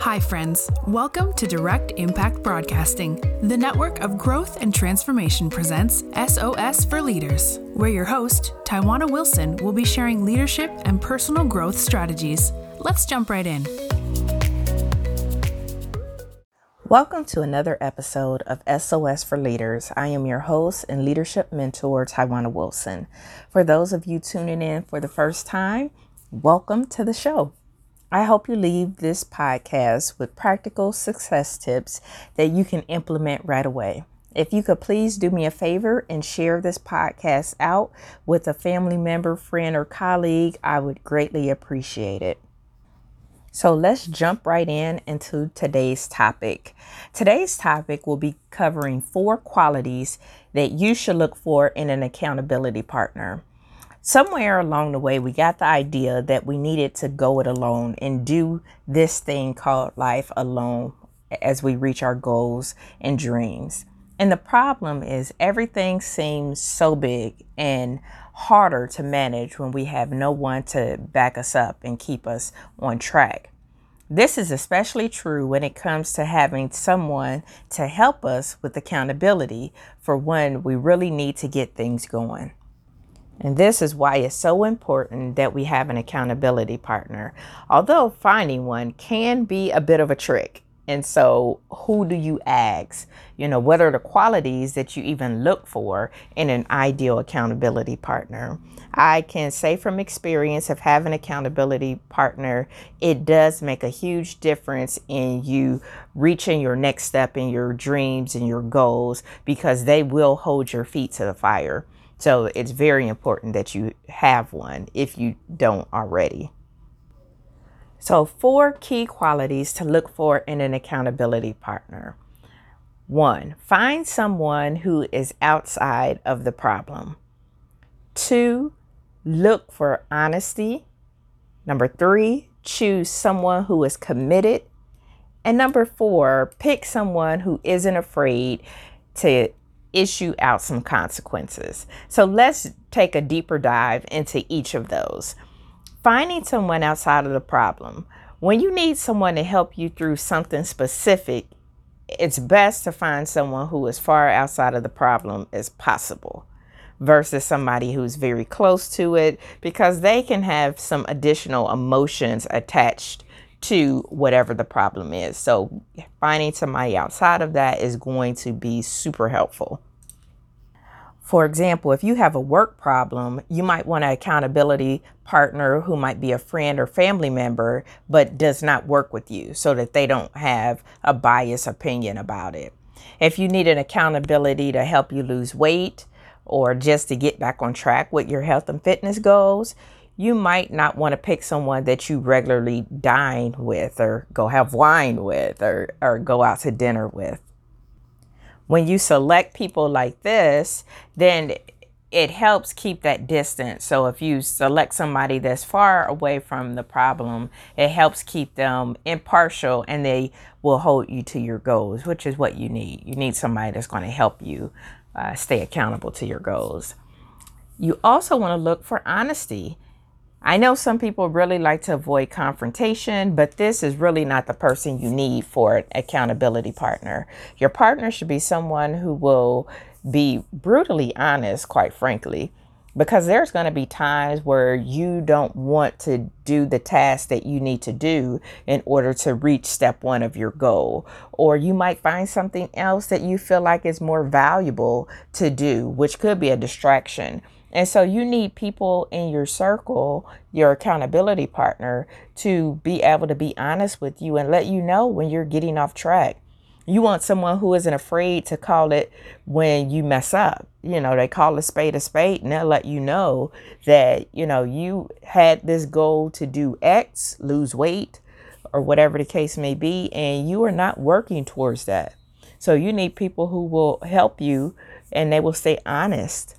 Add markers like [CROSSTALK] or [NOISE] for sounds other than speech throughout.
Hi, friends. Welcome to Direct Impact Broadcasting. The network of growth and transformation presents SOS for Leaders, where your host, Taiwana Wilson, will be sharing leadership and personal growth strategies. Let's jump right in. Welcome to another episode of SOS for Leaders. I am your host and leadership mentor, Taiwana Wilson. For those of you tuning in for the first time, welcome to the show. I hope you leave this podcast with practical success tips that you can implement right away. If you could please do me a favor and share this podcast out with a family member, friend, or colleague, I would greatly appreciate it. So let's jump right in into today's topic. Today's topic will be covering four qualities that you should look for in an accountability partner somewhere along the way, we got the idea that we needed to go it alone and do this thing called life alone as we reach our goals and dreams. And the problem is, everything seems so big and harder to manage when we have no one to back us up and keep us on track. This is especially true when it comes to having someone to help us with accountability for when we really need to get things going. And this is why it's so important that we have an accountability partner. Although finding one can be a bit of a trick. And so, who do you ask? You know, what are the qualities that you even look for in an ideal accountability partner? I can say from experience of having accountability partner, it does make a huge difference in you reaching your next step in your dreams and your goals because they will hold your feet to the fire. So it's very important that you have one if you don't already. So, four key qualities to look for in an accountability partner. One, find someone who is outside of the problem. Two, look for honesty. Number three, choose someone who is committed. And number four, pick someone who isn't afraid to issue out some consequences. So let's take a deeper dive into each of those. Finding someone outside of the problem. When you need someone to help you through something specific, it's best to find someone who is far outside of the problem as possible versus somebody who's very close to it because they can have some additional emotions attached to whatever the problem is. So, finding somebody outside of that is going to be super helpful. For example, if you have a work problem, you might want an accountability partner who might be a friend or family member, but does not work with you so that they don't have a biased opinion about it. If you need an accountability to help you lose weight or just to get back on track with your health and fitness goals, you might not want to pick someone that you regularly dine with or go have wine with or, or go out to dinner with. When you select people like this, then it helps keep that distance. So if you select somebody that's far away from the problem, it helps keep them impartial and they will hold you to your goals, which is what you need. You need somebody that's going to help you uh, stay accountable to your goals. You also want to look for honesty. I know some people really like to avoid confrontation, but this is really not the person you need for an accountability partner. Your partner should be someone who will be brutally honest, quite frankly, because there's going to be times where you don't want to do the task that you need to do in order to reach step one of your goal. Or you might find something else that you feel like is more valuable to do, which could be a distraction. And so you need people in your circle, your accountability partner, to be able to be honest with you and let you know when you're getting off track. You want someone who isn't afraid to call it when you mess up. You know, they call a spade a spade and they'll let you know that, you know, you had this goal to do X, lose weight, or whatever the case may be, and you are not working towards that. So you need people who will help you and they will stay honest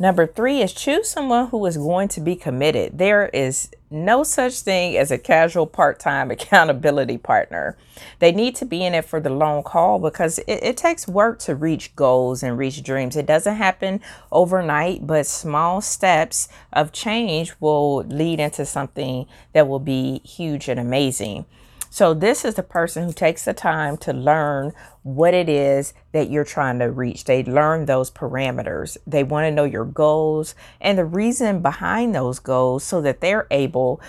Number three is choose someone who is going to be committed. There is no such thing as a casual part time [LAUGHS] accountability partner. They need to be in it for the long haul because it, it, takes work to reach goals and reach dreams. It doesn't happen overnight, but small steps of change will lead into something that will be huge and amazing. So, this is the person who takes the time to learn what it is that you're trying to reach. They learn those parameters. They want to know your goals and the reason behind those goals so that they're able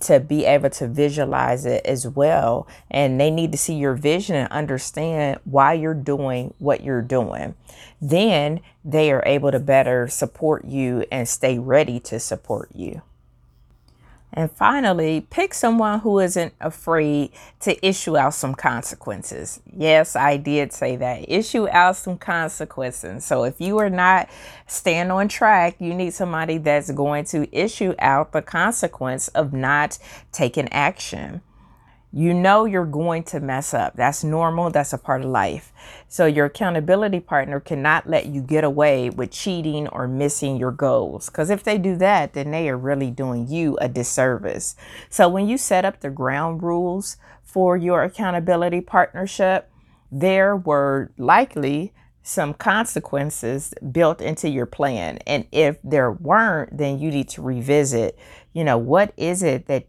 to be able to visualize it as well. And they need to see your vision and understand why you're doing what you're doing. Then they are able to better support you and stay ready to support you. And finally, pick someone who isn't afraid to issue out some consequences. Yes, I did say that. Issue out some consequences. So if you are not staying on track, you need somebody that's going to issue out the consequence of not taking action. You know you're going to mess up. That's normal. That's a part of life. So your accountability partner cannot let you get away with cheating or missing your goals. Because if they do that, then they are really doing you a disservice. So when you set up the ground rules for your accountability partnership, there were likely some consequences built into your plan. And if there weren't, then you need to revisit, you know, what is it that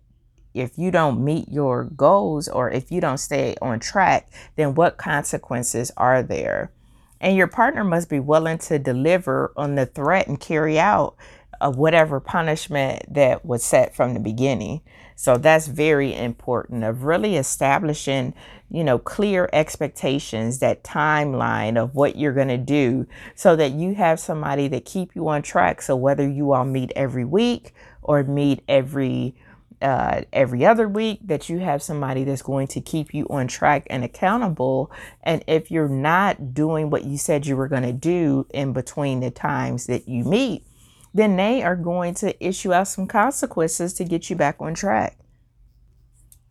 if you don't meet your goals or if you don't stay on track, then what consequences are there? And your partner must be willing to deliver on the threat and carry out of whatever punishment that was set from the beginning. So that's very important of really establishing, you know, clear expectations, that timeline of what you're going to do so that you have somebody that keep you on track. So whether you all meet every week or meet every uh, every other week that you have somebody that's going to keep you on track and accountable. And if you're not doing what you said you were going to do in between the times that you meet, then they are going to issue out some consequences to get you back on track.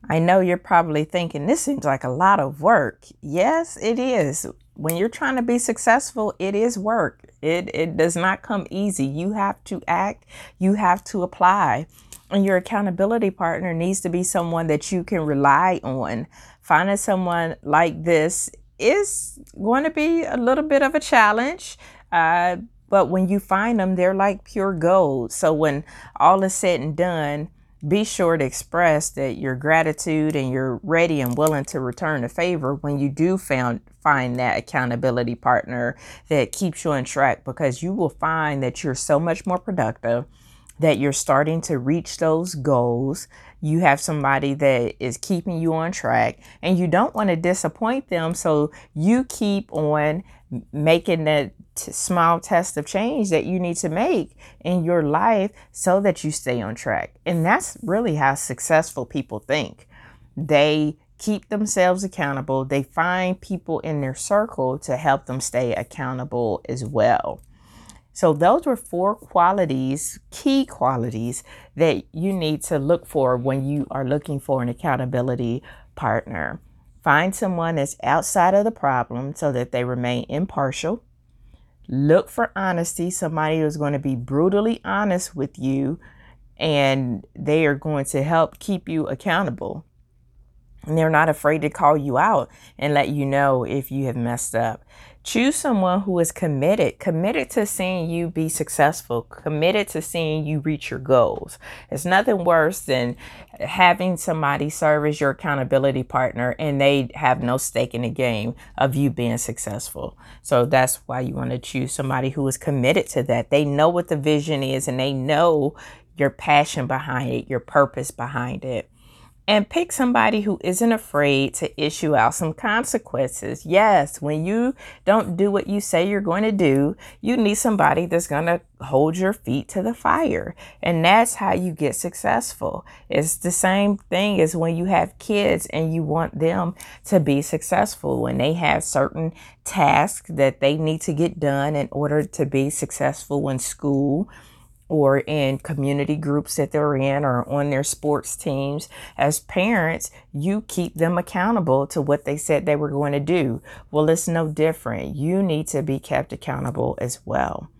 I know you're probably thinking this seems like a lot of work. Yes, it is. When you're trying to be successful, it is work. It it does not come easy. You have to act, you have to apply and your accountability partner needs to be someone that you can rely on. Finding someone like this is going to be a little bit of a challenge. Uh, but when you find them, they're like pure gold. So when all is said and done, be sure to express that your gratitude and you're ready and willing to return the favor when you do found, find that accountability partner that keeps you on track because you will find that you're so much more productive that you're starting to reach those goals. You have somebody that is keeping you on track and you don't want to disappoint them. So you keep on making that t- small test of change that you need to make in your life so that you stay on track. And that's really how successful people think. They keep themselves accountable, they find people in their circle to help them stay accountable as well. So, those were four qualities, key qualities that you need to look for when you are looking for an accountability partner. Find someone that's outside of the problem so that they remain impartial. Look for honesty, somebody who's going to be brutally honest with you and they are going to help keep you accountable. And they're not afraid to call you out and let you know if you have messed up. Choose someone who is committed, committed to seeing you be successful, committed to seeing you reach your goals. It's nothing worse than having somebody serve as your accountability partner and they have no stake in the game of you being successful. So that's why you want to choose somebody who is committed to that. They know what the vision is and they know your passion behind it, your purpose behind it and pick somebody who isn't afraid to issue out some consequences. Yes, when you don't do what you say you're going to do, you need somebody that's going to hold your feet to the fire. And that's how you get successful. It's the same thing as when you have kids and you want them to be successful when they have certain tasks that they need to get done in order to be successful in school or in community groups that they're in or on their sports teams. As parents, you keep them accountable to what they said they were going to do. Well, it's no different. You need to be kept accountable as well.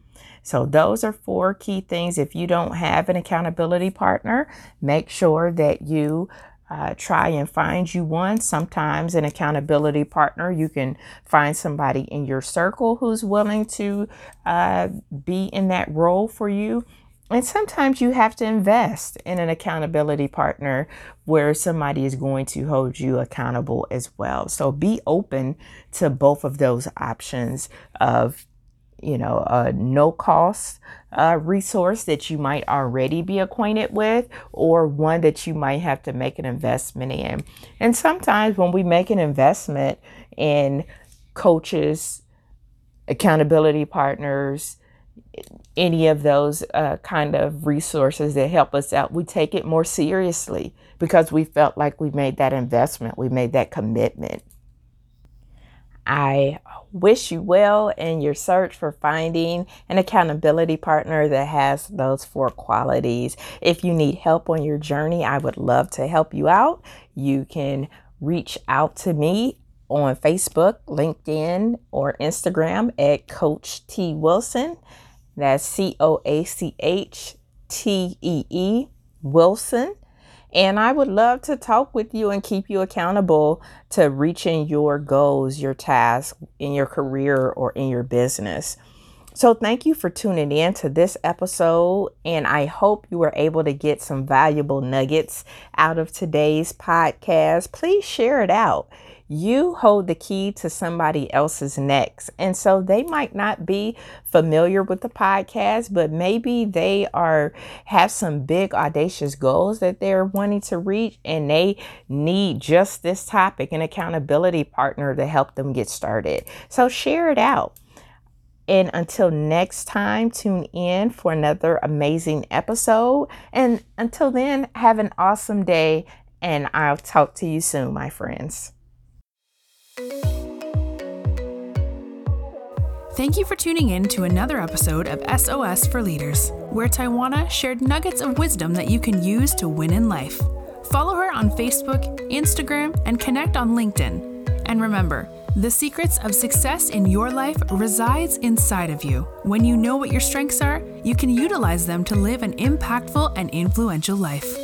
So, those are four key things. If you don't have an accountability partner, make sure that you uh, try and find you one. Sometimes an accountability partner, you can find somebody in your circle who's willing to uh, be in that role for you. And sometimes you have to invest in an accountability partner where somebody is going to hold you accountable as well. So be open to both of those options of you know, a no cost uh, resource that you might already be acquainted with, or one that you might have to make an investment in. And sometimes when we make an investment in coaches, accountability partners, any of those uh, kind of resources that help us out, we take it more seriously because we felt like we made that investment, we made that commitment. I wish you well in your search for finding an accountability partner that has those four qualities. If you need help on your journey, I would love to help you out. You can reach out to me on Facebook, LinkedIn, or Instagram at Coach T Wilson. That's C O A C H T E E Wilson. And I would love to talk with you and keep you accountable to reaching your goals, your tasks in your career or in your business. So, thank you for tuning in to this episode, and I hope you were able to get some valuable nuggets out of today's podcast. Please share it out you hold the key to somebody else's next. And so they might not be familiar with the podcast, but maybe they are have some big audacious goals that they're wanting to reach and they need just this topic an accountability partner to help them get started. So share it out. And until next time, tune in for another amazing episode. And until then, have an awesome day, and I'll talk to you soon, my friends. Thank you for tuning in to another episode of SOS for Leaders, where Taiwana shared nuggets of wisdom that you can use to win in life. Follow her on Facebook, Instagram, and connect on LinkedIn. And remember, the secrets of success in your life resides inside of you. When you know what your strengths are, you can utilize them to live an impactful and influential life.